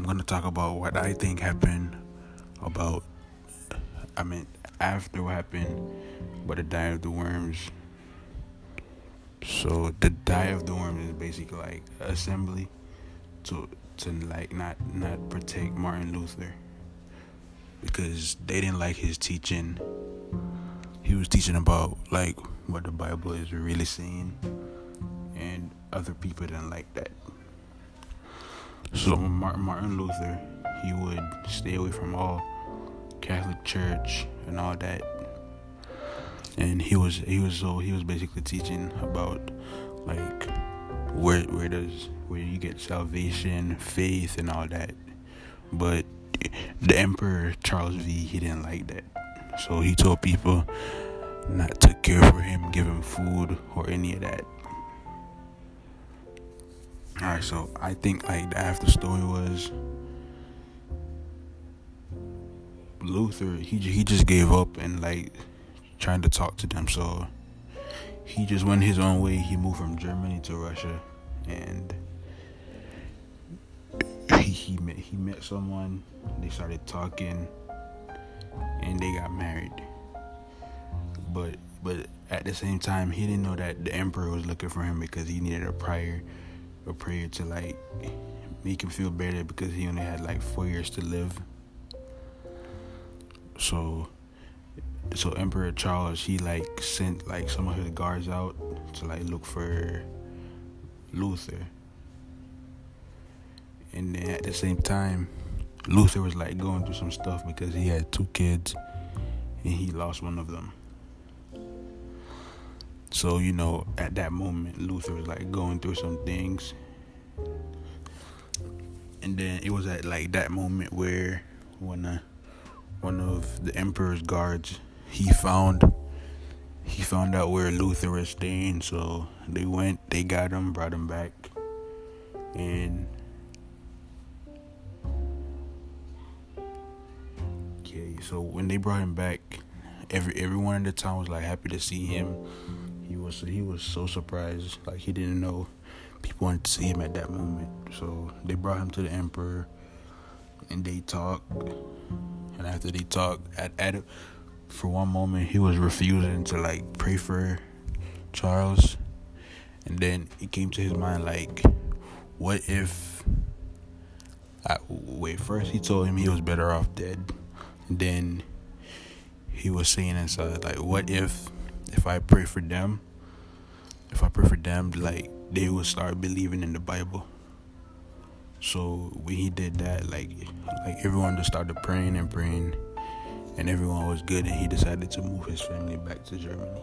I'm gonna talk about what I think happened about. I mean, after what happened, but the Diet of the Worms. So the Diet of the Worms is basically like assembly to to like not not protect Martin Luther because they didn't like his teaching. He was teaching about like what the Bible is really saying, and other people didn't like that. So Martin Luther, he would stay away from all Catholic Church and all that, and he was he was so he was basically teaching about like where where does where you get salvation, faith, and all that, but the Emperor Charles V he didn't like that, so he told people not to care for him, give him food or any of that. Alright, so I think like the after story was Luther he he just gave up and like trying to talk to them. So he just went his own way. He moved from Germany to Russia and he, he met he met someone. They started talking and they got married. But but at the same time he didn't know that the emperor was looking for him because he needed a prior a prayer to like make him feel better because he only had like four years to live. So so Emperor Charles he like sent like some of his guards out to like look for Luther. And then at the same time, Luther was like going through some stuff because he had two kids and he lost one of them. So, you know, at that moment, Luther was like going through some things. And then it was at like that moment where when uh, one of the emperor's guards he found he found out where Luther was staying, so they went, they got him, brought him back, and okay, so when they brought him back, every everyone in the town was like happy to see him he was he was so surprised, like he didn't know people wanted to see him at that moment. So they brought him to the emperor, and they talked. And after they talked, at at for one moment he was refusing to like pray for Charles, and then it came to his mind like, what if? I, wait, first he told him he was better off dead. And then he was saying inside like, what if if I pray for them, if I pray for them, like they will start believing in the Bible. So when he did that, like like everyone just started praying and praying, and everyone was good, and he decided to move his family back to Germany.